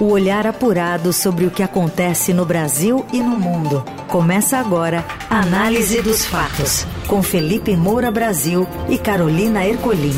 O olhar apurado sobre o que acontece no Brasil e no mundo. Começa agora a Análise dos Fatos, com Felipe Moura Brasil e Carolina Ercolim.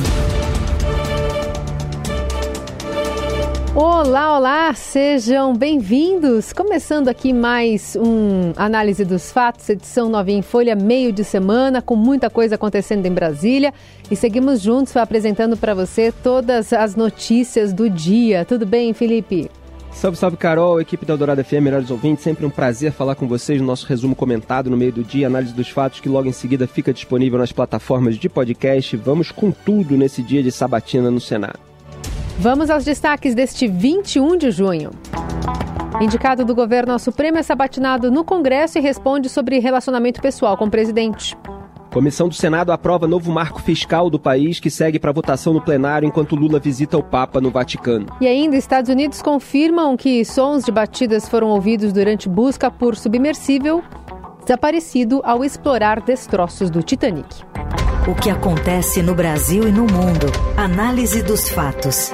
Olá, olá, sejam bem-vindos. Começando aqui mais um Análise dos Fatos, edição novinha em folha, meio de semana, com muita coisa acontecendo em Brasília. E seguimos juntos apresentando para você todas as notícias do dia. Tudo bem, Felipe? Salve, salve, Carol, equipe da Dourada FM, melhores ouvintes. Sempre um prazer falar com vocês no nosso resumo comentado no meio do dia, análise dos fatos que logo em seguida fica disponível nas plataformas de podcast. Vamos com tudo nesse dia de sabatina no Senado. Vamos aos destaques deste 21 de junho. Indicado do governo ao Supremo é sabatinado no Congresso e responde sobre relacionamento pessoal com o presidente. Comissão do Senado aprova novo marco fiscal do país que segue para votação no plenário enquanto Lula visita o Papa no Vaticano. E ainda, Estados Unidos confirmam que sons de batidas foram ouvidos durante busca por submersível desaparecido ao explorar destroços do Titanic. O que acontece no Brasil e no mundo. Análise dos fatos.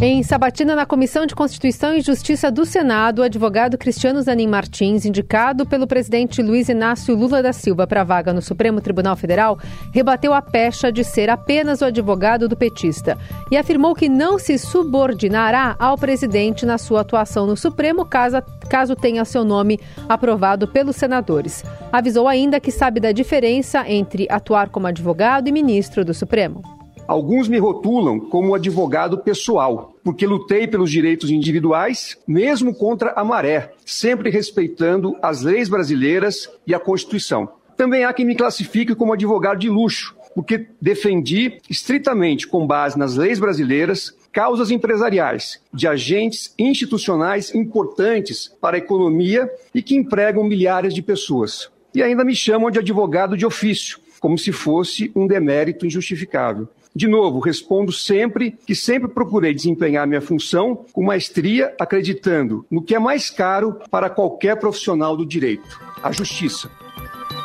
Em Sabatina, na Comissão de Constituição e Justiça do Senado, o advogado Cristiano Zanin Martins, indicado pelo presidente Luiz Inácio Lula da Silva para a vaga no Supremo Tribunal Federal, rebateu a pecha de ser apenas o advogado do petista e afirmou que não se subordinará ao presidente na sua atuação no Supremo caso, caso tenha seu nome aprovado pelos senadores. Avisou ainda que sabe da diferença entre atuar como advogado e ministro do Supremo. Alguns me rotulam como advogado pessoal, porque lutei pelos direitos individuais, mesmo contra a maré, sempre respeitando as leis brasileiras e a Constituição. Também há quem me classifique como advogado de luxo, porque defendi estritamente, com base nas leis brasileiras, causas empresariais de agentes institucionais importantes para a economia e que empregam milhares de pessoas. E ainda me chamam de advogado de ofício, como se fosse um demérito injustificável. De novo, respondo sempre que sempre procurei desempenhar minha função com maestria, acreditando no que é mais caro para qualquer profissional do direito: a justiça.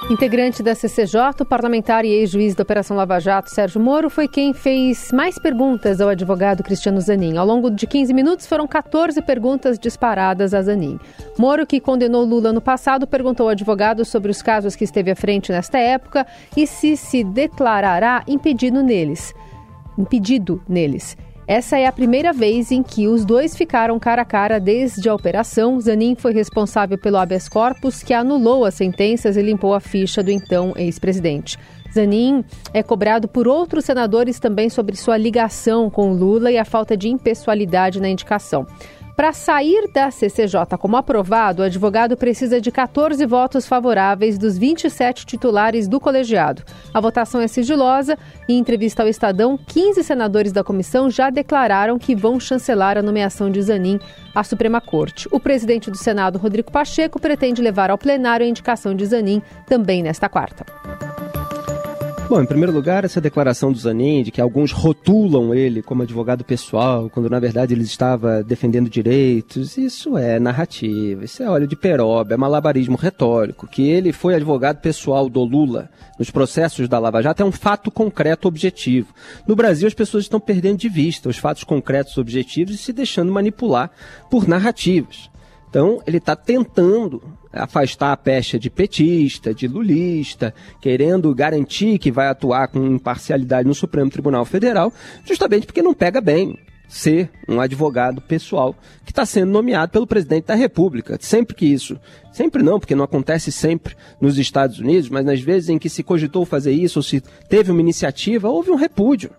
Integrante da CCJ, o parlamentar e ex-juiz da Operação Lava Jato, Sérgio Moro, foi quem fez mais perguntas ao advogado Cristiano Zanin. Ao longo de 15 minutos, foram 14 perguntas disparadas a Zanin. Moro, que condenou Lula no passado, perguntou ao advogado sobre os casos que esteve à frente nesta época e se se declarará impedido neles. Impedido neles. Essa é a primeira vez em que os dois ficaram cara a cara desde a operação. Zanin foi responsável pelo habeas corpus, que anulou as sentenças e limpou a ficha do então ex-presidente. Zanin é cobrado por outros senadores também sobre sua ligação com Lula e a falta de impessoalidade na indicação. Para sair da CCJ como aprovado, o advogado precisa de 14 votos favoráveis dos 27 titulares do colegiado. A votação é sigilosa e, em entrevista ao Estadão, 15 senadores da comissão já declararam que vão chancelar a nomeação de Zanin à Suprema Corte. O presidente do Senado, Rodrigo Pacheco, pretende levar ao plenário a indicação de Zanin também nesta quarta. Bom, em primeiro lugar, essa declaração do Zanin de que alguns rotulam ele como advogado pessoal, quando na verdade ele estava defendendo direitos, isso é narrativa, isso é óleo de peroba, é malabarismo retórico. Que ele foi advogado pessoal do Lula nos processos da Lava Jato é um fato concreto objetivo. No Brasil, as pessoas estão perdendo de vista os fatos concretos objetivos e se deixando manipular por narrativas. Então, ele está tentando afastar a pecha de petista, de lulista, querendo garantir que vai atuar com imparcialidade no Supremo Tribunal Federal, justamente porque não pega bem ser um advogado pessoal que está sendo nomeado pelo presidente da República. Sempre que isso, sempre não, porque não acontece sempre nos Estados Unidos, mas nas vezes em que se cogitou fazer isso ou se teve uma iniciativa, houve um repúdio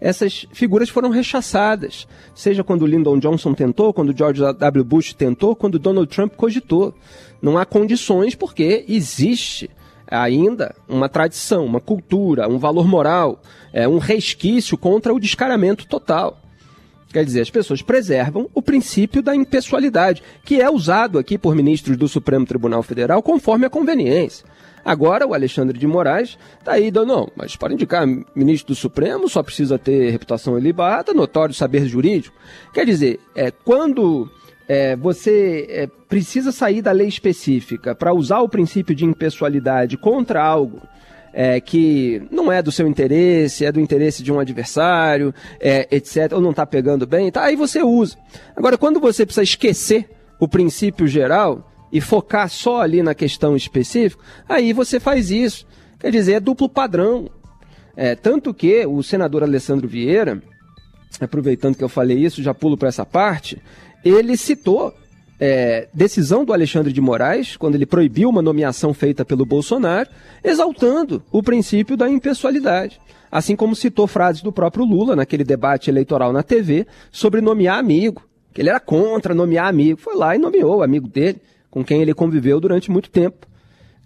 essas figuras foram rechaçadas, seja quando Lyndon Johnson tentou, quando George W. Bush tentou, quando Donald Trump cogitou. Não há condições porque existe ainda uma tradição, uma cultura, um valor moral, é, um resquício contra o descaramento total. Quer dizer, as pessoas preservam o princípio da impessoalidade, que é usado aqui por ministros do Supremo Tribunal Federal conforme a conveniência. Agora o Alexandre de Moraes está aí, não, mas para indicar ministro do Supremo só precisa ter reputação ilibada, notório saber jurídico. Quer dizer, é, quando é, você é, precisa sair da lei específica para usar o princípio de impessoalidade contra algo é, que não é do seu interesse, é do interesse de um adversário, é, etc., ou não está pegando bem, tá, aí você usa. Agora, quando você precisa esquecer o princípio geral e focar só ali na questão específica, aí você faz isso. Quer dizer, é duplo padrão. É, tanto que o senador Alessandro Vieira, aproveitando que eu falei isso, já pulo para essa parte, ele citou é, decisão do Alexandre de Moraes, quando ele proibiu uma nomeação feita pelo Bolsonaro, exaltando o princípio da impessoalidade. Assim como citou frases do próprio Lula naquele debate eleitoral na TV sobre nomear amigo, que ele era contra nomear amigo. Foi lá e nomeou o amigo dele, com quem ele conviveu durante muito tempo.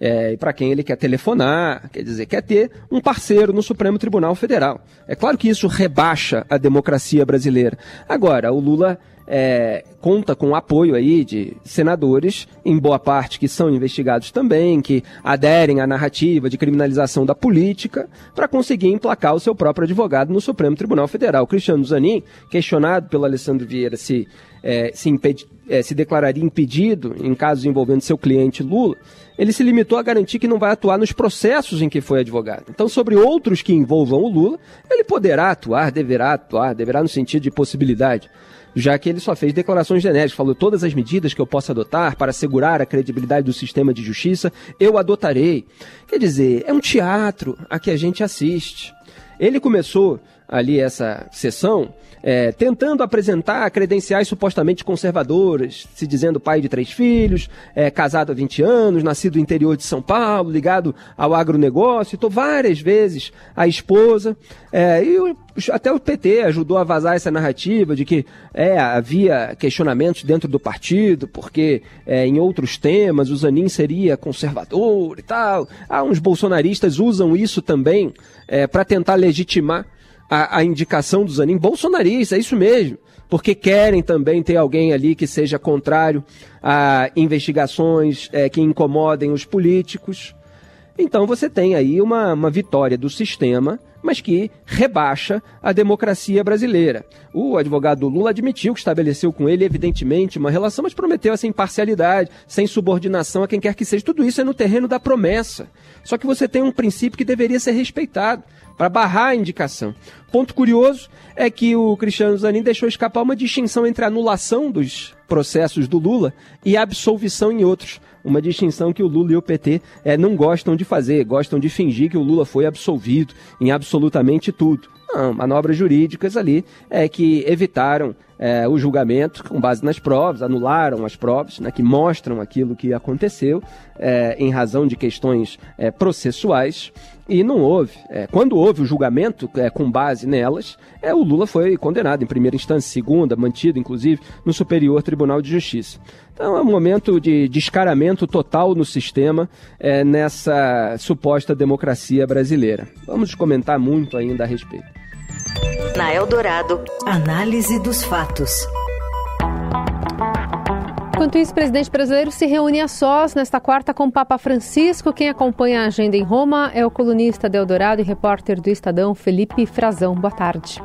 É, e para quem ele quer telefonar, quer dizer, quer ter um parceiro no Supremo Tribunal Federal. É claro que isso rebaixa a democracia brasileira. Agora, o Lula é, conta com o apoio aí de senadores, em boa parte que são investigados também, que aderem à narrativa de criminalização da política, para conseguir emplacar o seu próprio advogado no Supremo Tribunal Federal. Cristiano Zanin, questionado pelo Alessandro Vieira se, é, se, impedi, é, se declararia impedido em casos envolvendo seu cliente Lula, ele se limitou a garantir que não vai atuar nos processos em que foi advogado. Então, sobre outros que envolvam o Lula, ele poderá atuar, deverá atuar, deverá no sentido de possibilidade já que ele só fez declarações genéricas, falou todas as medidas que eu posso adotar para assegurar a credibilidade do sistema de justiça, eu adotarei. Quer dizer, é um teatro a que a gente assiste. Ele começou ali essa sessão é, tentando apresentar credenciais supostamente conservadoras, se dizendo pai de três filhos, é, casado há 20 anos, nascido no interior de São Paulo, ligado ao agronegócio, citou várias vezes a esposa, é, e o, até o PT ajudou a vazar essa narrativa de que é, havia questionamentos dentro do partido, porque é, em outros temas o Zanin seria conservador e tal. Ah, uns bolsonaristas usam isso também é, para tentar legitimar a, a indicação do Zanin bolsonarista, é isso mesmo. Porque querem também ter alguém ali que seja contrário a investigações é, que incomodem os políticos. Então você tem aí uma, uma vitória do sistema, mas que rebaixa a democracia brasileira. O advogado Lula admitiu que estabeleceu com ele, evidentemente, uma relação, mas prometeu essa imparcialidade, sem subordinação a quem quer que seja. Tudo isso é no terreno da promessa. Só que você tem um princípio que deveria ser respeitado para barrar a indicação. Ponto curioso é que o Cristiano Zanin deixou escapar uma distinção entre anulação dos processos do Lula e absolvição em outros. Uma distinção que o Lula e o PT é, eh, não gostam de fazer, gostam de fingir que o Lula foi absolvido em absolutamente tudo. Não, manobras jurídicas ali é que evitaram é, o julgamento com base nas provas, anularam as provas né, que mostram aquilo que aconteceu é, em razão de questões é, processuais e não houve. É, quando houve o julgamento é, com base nelas, é, o Lula foi condenado em primeira instância, segunda, mantido inclusive no Superior Tribunal de Justiça. Então é um momento de descaramento total no sistema é, nessa suposta democracia brasileira. Vamos comentar muito ainda a respeito. Na Eldorado, análise dos fatos. Enquanto isso, o presidente brasileiro se reúne a sós nesta quarta com o Papa Francisco. Quem acompanha a agenda em Roma é o colunista de Eldorado e repórter do Estadão, Felipe Frazão. Boa tarde.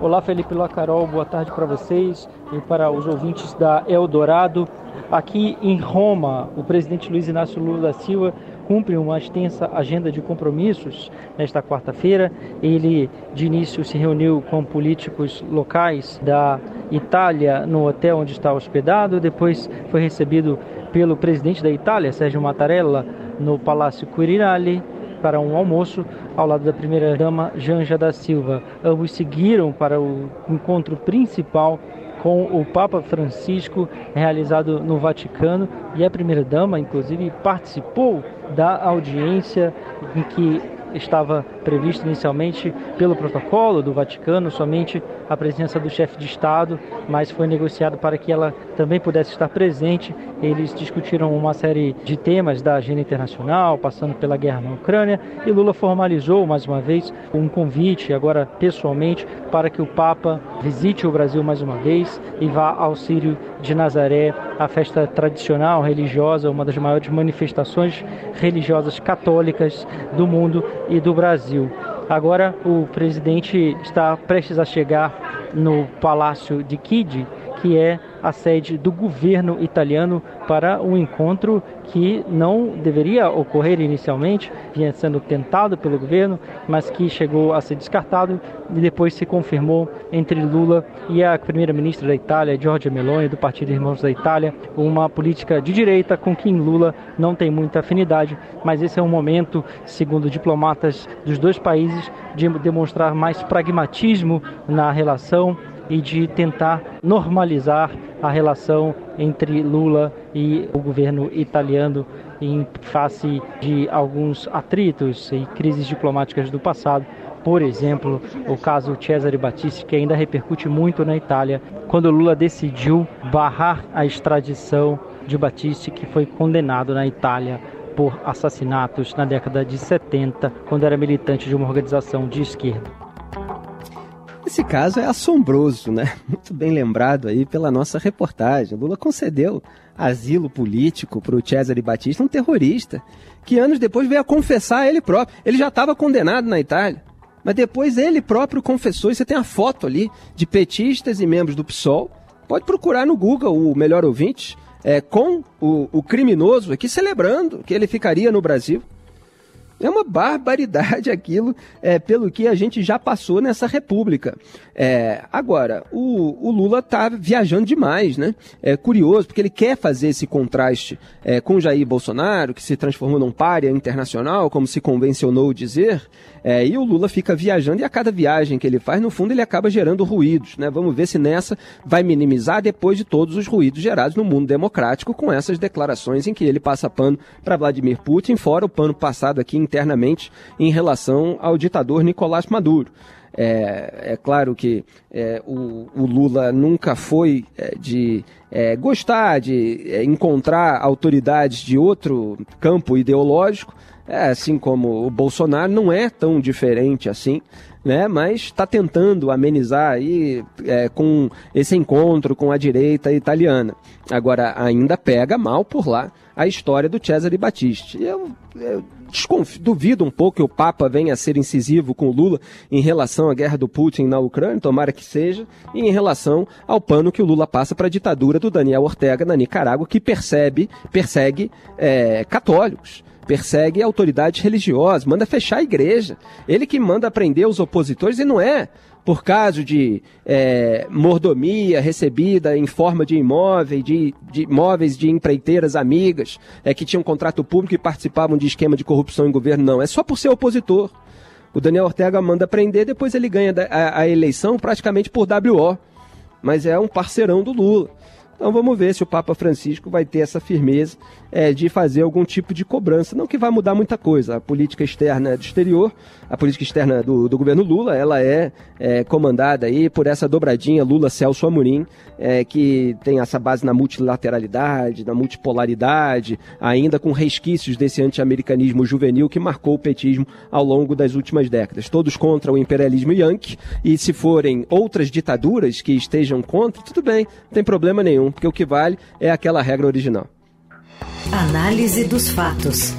Olá, Felipe Olá, Carol. Boa tarde para vocês e para os ouvintes da Eldorado. Aqui em Roma, o presidente Luiz Inácio Lula da Silva cumpre uma extensa agenda de compromissos nesta quarta-feira. Ele, de início, se reuniu com políticos locais da Itália no hotel onde está hospedado, depois foi recebido pelo presidente da Itália, Sérgio Mattarella, no Palácio Quirinale para um almoço ao lado da primeira-dama Janja da Silva. Ambos seguiram para o encontro principal com o Papa Francisco realizado no Vaticano e a primeira-dama, inclusive, participou da audiência em que estava previsto inicialmente pelo protocolo do Vaticano somente a presença do chefe de Estado, mas foi negociado para que ela também pudesse estar presente. Eles discutiram uma série de temas da agenda internacional, passando pela guerra na Ucrânia, e Lula formalizou mais uma vez um convite, agora pessoalmente, para que o Papa visite o Brasil mais uma vez e vá ao Sírio de Nazaré, a festa tradicional religiosa, uma das maiores manifestações religiosas católicas do mundo e do Brasil. Agora o presidente está prestes a chegar no Palácio de Kid, que é a sede do governo italiano para um encontro que não deveria ocorrer inicialmente, vinha sendo tentado pelo governo, mas que chegou a ser descartado e depois se confirmou entre Lula e a primeira-ministra da Itália, Giorgia Meloni, do Partido Irmãos da Itália, uma política de direita com quem Lula não tem muita afinidade, mas esse é um momento, segundo diplomatas dos dois países, de demonstrar mais pragmatismo na relação e de tentar normalizar a relação entre Lula e o governo italiano em face de alguns atritos e crises diplomáticas do passado. Por exemplo, o caso Cesare Battisti, que ainda repercute muito na Itália, quando Lula decidiu barrar a extradição de Battisti, que foi condenado na Itália por assassinatos na década de 70, quando era militante de uma organização de esquerda. Esse caso é assombroso, né? Muito bem lembrado aí pela nossa reportagem. Lula concedeu asilo político para o Cesare Batista, um terrorista, que anos depois veio a confessar ele próprio. Ele já estava condenado na Itália, mas depois ele próprio confessou. E você tem a foto ali de petistas e membros do PSOL. Pode procurar no Google o melhor ouvinte, é, com o, o criminoso aqui celebrando que ele ficaria no Brasil. É uma barbaridade aquilo, é, pelo que a gente já passou nessa república. É, agora, o, o Lula está viajando demais, né? É curioso, porque ele quer fazer esse contraste é, com Jair Bolsonaro, que se transformou num párea internacional, como se convencionou dizer, é, e o Lula fica viajando e a cada viagem que ele faz, no fundo, ele acaba gerando ruídos, né? Vamos ver se nessa vai minimizar depois de todos os ruídos gerados no mundo democrático com essas declarações em que ele passa pano para Vladimir Putin, fora o pano passado aqui internamente em relação ao ditador Nicolás Maduro. É, é, claro que é, o, o, Lula nunca foi é, de é, gostar de é, encontrar autoridades de outro campo ideológico, assim como o Bolsonaro não é tão diferente assim, né? Mas está tentando amenizar aí com esse encontro com a direita italiana. Agora ainda pega mal por lá a história do Cesare Battisti. Eu, eu duvido um pouco que o Papa venha a ser incisivo com Lula em relação à guerra do Putin na Ucrânia, tomara que seja, e em relação ao pano que o Lula passa para a ditadura do Daniel Ortega na Nicarágua, que percebe, persegue é, católicos persegue autoridades religiosas, manda fechar a igreja. Ele que manda prender os opositores e não é por caso de é, mordomia recebida em forma de imóvel, de, de imóveis de empreiteiras amigas, é, que tinham contrato público e participavam de esquema de corrupção em governo, não. É só por ser opositor. O Daniel Ortega manda prender, depois ele ganha a, a eleição praticamente por WO. Mas é um parceirão do Lula. Então vamos ver se o Papa Francisco vai ter essa firmeza é, de fazer algum tipo de cobrança. Não que vai mudar muita coisa. A política externa do exterior, a política externa do, do governo Lula, ela é, é, comandada aí por essa dobradinha Lula-Celso Amorim, é, que tem essa base na multilateralidade, na multipolaridade, ainda com resquícios desse anti-americanismo juvenil que marcou o petismo ao longo das últimas décadas. Todos contra o imperialismo yankee, e se forem outras ditaduras que estejam contra, tudo bem, não tem problema nenhum porque o que vale é aquela regra original. Análise dos fatos.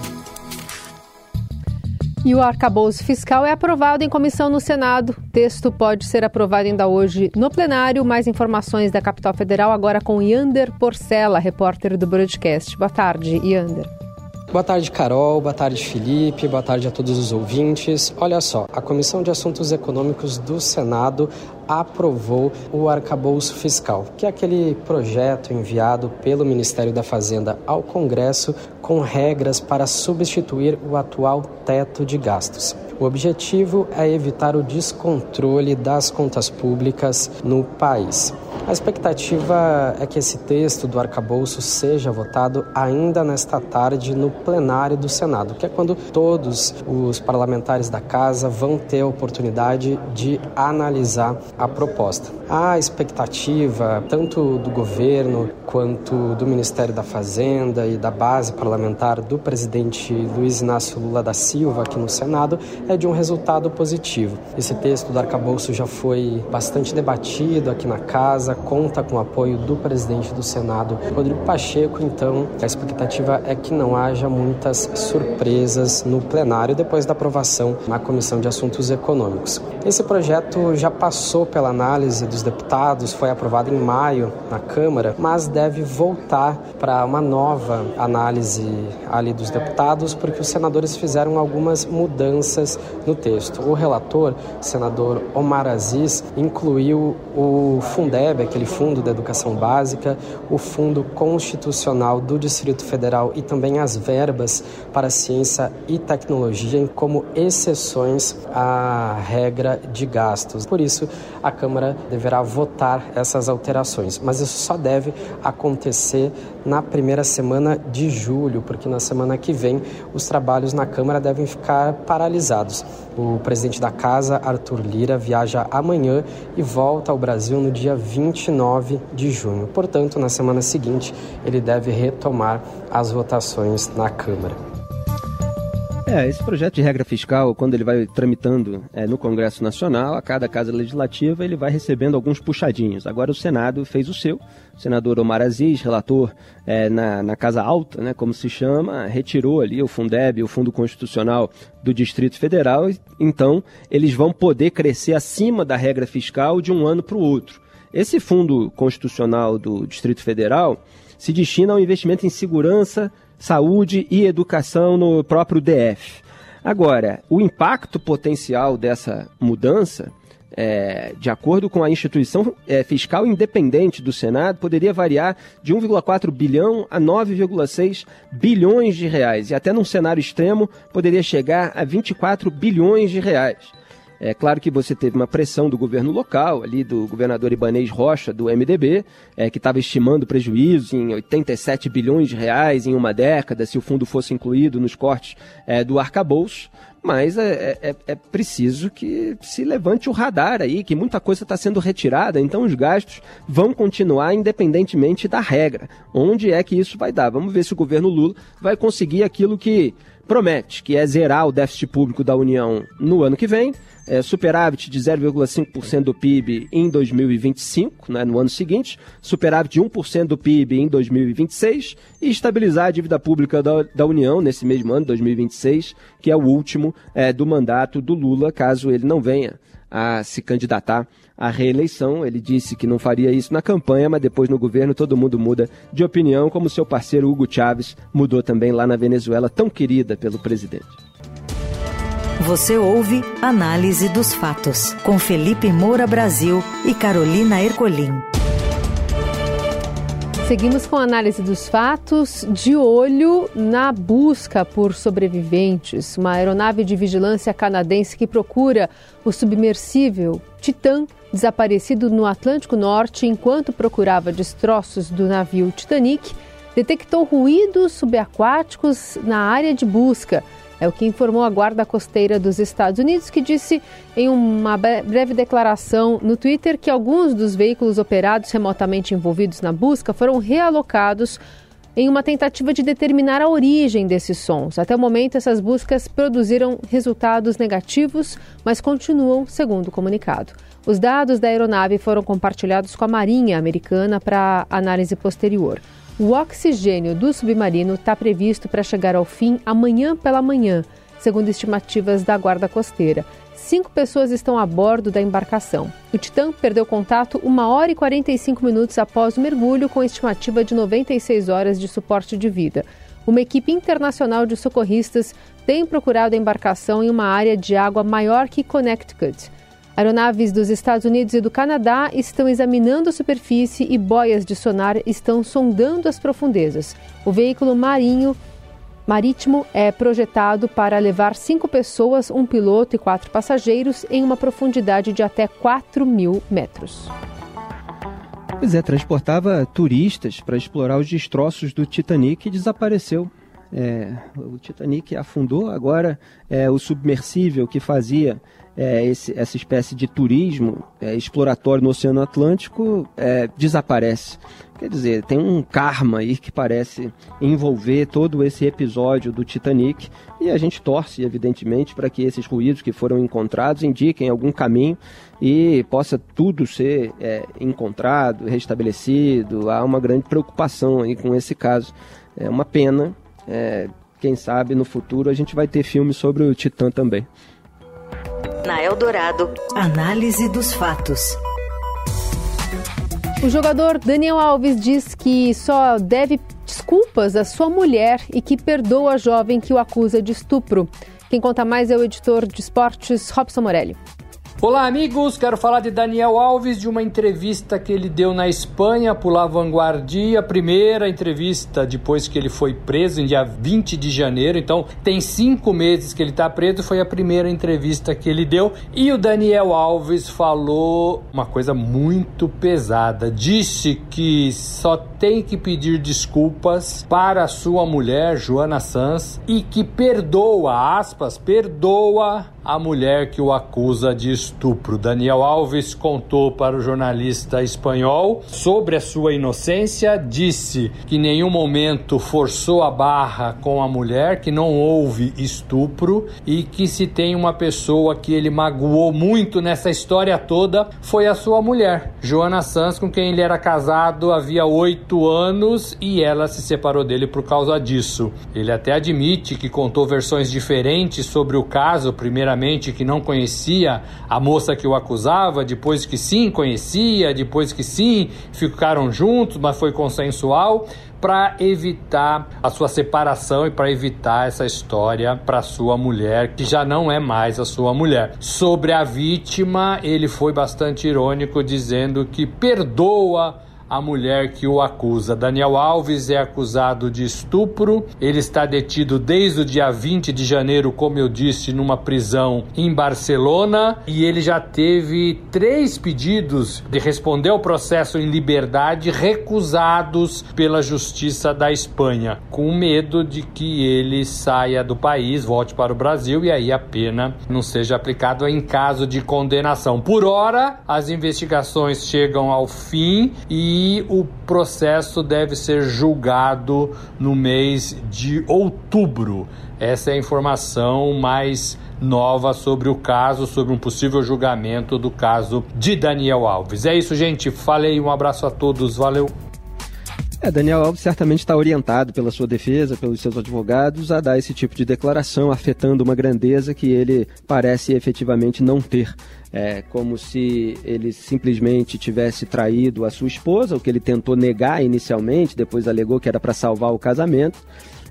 E o arcabouço fiscal é aprovado em comissão no Senado. O texto pode ser aprovado ainda hoje no plenário. Mais informações da Capital Federal agora com Yander Porcela, repórter do broadcast. Boa tarde, Yander. Boa tarde, Carol. Boa tarde, Felipe. Boa tarde a todos os ouvintes. Olha só, a Comissão de Assuntos Econômicos do Senado aprovou o arcabouço fiscal, que é aquele projeto enviado pelo Ministério da Fazenda ao Congresso com regras para substituir o atual teto de gastos. O objetivo é evitar o descontrole das contas públicas no país. A expectativa é que esse texto do arcabouço seja votado ainda nesta tarde no plenário do Senado, que é quando todos os parlamentares da casa vão ter a oportunidade de analisar a proposta. A expectativa, tanto do governo quanto do Ministério da Fazenda e da base parlamentar do presidente Luiz Inácio Lula da Silva aqui no Senado, é de um resultado positivo. Esse texto do arcabouço já foi bastante debatido aqui na casa, conta com o apoio do presidente do Senado, Rodrigo Pacheco, então a expectativa é que não haja muitas surpresas no plenário depois da aprovação na Comissão de Assuntos Econômicos. Esse projeto já passou pela análise dos deputados, foi aprovado em maio na Câmara, mas deve voltar para uma nova análise ali dos deputados, porque os senadores fizeram algumas mudanças no texto. O relator, senador Omar Aziz, incluiu o Fundeb, aquele fundo da educação básica, o fundo constitucional do Distrito Federal e também as verbas para ciência e tecnologia como exceções à regra de gastos. Por isso, a Câmara deverá votar essas alterações, mas isso só deve acontecer na primeira semana de julho, porque na semana que vem os trabalhos na Câmara devem ficar paralisados. O presidente da Casa, Arthur Lira, viaja amanhã e volta ao Brasil no dia 29 de junho. Portanto, na semana seguinte, ele deve retomar as votações na Câmara. É, esse projeto de regra fiscal, quando ele vai tramitando é, no Congresso Nacional, a cada casa legislativa, ele vai recebendo alguns puxadinhos. Agora o Senado fez o seu. O senador Omar Aziz, relator é, na, na Casa Alta, né, como se chama, retirou ali o Fundeb, o Fundo Constitucional do Distrito Federal. Então, eles vão poder crescer acima da regra fiscal de um ano para o outro. Esse Fundo Constitucional do Distrito Federal se destina ao investimento em segurança, saúde e educação no próprio DF. Agora, o impacto potencial dessa mudança, é, de acordo com a instituição é, fiscal independente do Senado, poderia variar de 1,4 bilhão a 9,6 bilhões de reais. E até num cenário extremo, poderia chegar a 24 bilhões de reais. É claro que você teve uma pressão do governo local, ali do governador Ibanês Rocha, do MDB, é, que estava estimando prejuízos em 87 bilhões de reais em uma década, se o fundo fosse incluído nos cortes é, do arcabouço. Mas é, é, é, preciso que se levante o radar aí, que muita coisa está sendo retirada, então os gastos vão continuar independentemente da regra. Onde é que isso vai dar? Vamos ver se o governo Lula vai conseguir aquilo que promete, que é zerar o déficit público da União no ano que vem, é, superávit de 0,5% do PIB em 2025, né, no ano seguinte, superávit de 1% do PIB em 2026 e estabilizar a dívida pública da, da União nesse mesmo ano, 2026, que é o último é, do mandato do Lula, caso ele não venha a se candidatar à reeleição. Ele disse que não faria isso na campanha, mas depois no governo todo mundo muda de opinião, como seu parceiro Hugo Chávez mudou também lá na Venezuela, tão querida pelo presidente. Você ouve Análise dos Fatos, com Felipe Moura Brasil e Carolina Ercolim. Seguimos com a análise dos fatos, de olho na busca por sobreviventes. Uma aeronave de vigilância canadense que procura o submersível Titan, desaparecido no Atlântico Norte enquanto procurava destroços do navio Titanic, detectou ruídos subaquáticos na área de busca. É o que informou a Guarda Costeira dos Estados Unidos, que disse em uma breve declaração no Twitter que alguns dos veículos operados remotamente envolvidos na busca foram realocados em uma tentativa de determinar a origem desses sons. Até o momento, essas buscas produziram resultados negativos, mas continuam, segundo o comunicado. Os dados da aeronave foram compartilhados com a Marinha Americana para análise posterior. O oxigênio do submarino está previsto para chegar ao fim amanhã pela manhã, segundo estimativas da Guarda Costeira. Cinco pessoas estão a bordo da embarcação. O Titã perdeu contato 1 hora e 45 minutos após o mergulho, com estimativa de 96 horas de suporte de vida. Uma equipe internacional de socorristas tem procurado a embarcação em uma área de água maior que Connecticut. Aeronaves dos Estados Unidos e do Canadá estão examinando a superfície e boias de sonar estão sondando as profundezas. O veículo marinho marítimo é projetado para levar cinco pessoas, um piloto e quatro passageiros em uma profundidade de até 4 mil metros. Pois é, transportava turistas para explorar os destroços do Titanic e desapareceu É, o Titanic afundou, agora é, o submersível que fazia é, esse, essa espécie de turismo é, exploratório no Oceano Atlântico é, desaparece. Quer dizer, tem um karma aí que parece envolver todo esse episódio do Titanic e a gente torce, evidentemente, para que esses ruídos que foram encontrados indiquem algum caminho e possa tudo ser é, encontrado, restabelecido. Há uma grande preocupação aí com esse caso. É uma pena. É, quem sabe no futuro a gente vai ter filmes sobre o Titã também. Na Eldorado, análise dos fatos. O jogador Daniel Alves diz que só deve desculpas à sua mulher e que perdoa a jovem que o acusa de estupro. Quem conta mais é o editor de esportes Robson Morelli. Olá, amigos. Quero falar de Daniel Alves, de uma entrevista que ele deu na Espanha por La Vanguardia, primeira entrevista depois que ele foi preso, em dia 20 de janeiro. Então, tem cinco meses que ele está preso. Foi a primeira entrevista que ele deu. E o Daniel Alves falou uma coisa muito pesada. Disse que só tem que pedir desculpas para sua mulher, Joana Sanz, e que perdoa, aspas, perdoa a mulher que o acusa de estupro. Daniel Alves contou para o jornalista espanhol sobre a sua inocência, disse que em nenhum momento forçou a barra com a mulher, que não houve estupro e que se tem uma pessoa que ele magoou muito nessa história toda foi a sua mulher, Joana Sanz, com quem ele era casado havia oito anos e ela se separou dele por causa disso. Ele até admite que contou versões diferentes sobre o caso, primeiramente que não conhecia a moça que o acusava, depois que sim conhecia, depois que sim ficaram juntos, mas foi consensual para evitar a sua separação e para evitar essa história para sua mulher, que já não é mais a sua mulher. Sobre a vítima, ele foi bastante irônico dizendo que perdoa a mulher que o acusa. Daniel Alves é acusado de estupro. Ele está detido desde o dia 20 de janeiro, como eu disse, numa prisão em Barcelona. E ele já teve três pedidos de responder ao processo em liberdade recusados pela Justiça da Espanha, com medo de que ele saia do país, volte para o Brasil e aí a pena não seja aplicada em caso de condenação. Por hora, as investigações chegam ao fim e e o processo deve ser julgado no mês de outubro. Essa é a informação mais nova sobre o caso, sobre um possível julgamento do caso de Daniel Alves. É isso, gente. Falei, um abraço a todos, valeu. É, Daniel Alves certamente está orientado pela sua defesa, pelos seus advogados, a dar esse tipo de declaração, afetando uma grandeza que ele parece efetivamente não ter. É como se ele simplesmente tivesse traído a sua esposa, o que ele tentou negar inicialmente, depois alegou que era para salvar o casamento.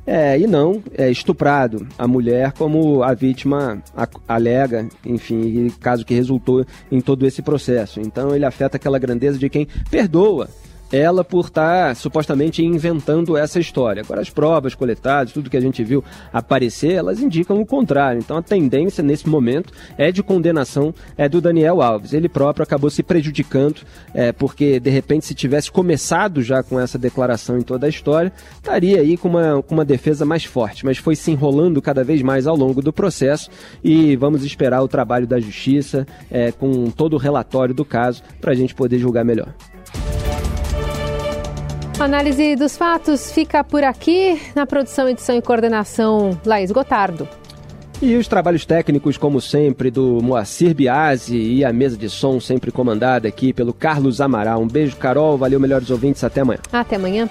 É, e não é, estuprado a mulher como a vítima alega, enfim, caso que resultou em todo esse processo. Então ele afeta aquela grandeza de quem perdoa ela por estar tá, supostamente inventando essa história. Agora, as provas coletadas, tudo que a gente viu aparecer, elas indicam o contrário. Então, a tendência nesse momento é de condenação é do Daniel Alves. Ele próprio acabou se prejudicando, é, porque de repente, se tivesse começado já com essa declaração em toda a história, estaria aí com uma, com uma defesa mais forte. Mas foi se enrolando cada vez mais ao longo do processo e vamos esperar o trabalho da justiça é, com todo o relatório do caso para a gente poder julgar melhor. Análise dos fatos fica por aqui. Na produção, edição e coordenação, Laís Gotardo. E os trabalhos técnicos, como sempre, do Moacir Biasi e a mesa de som sempre comandada aqui pelo Carlos Amaral. Um beijo, Carol. Valeu, melhores ouvintes. Até amanhã. Até amanhã.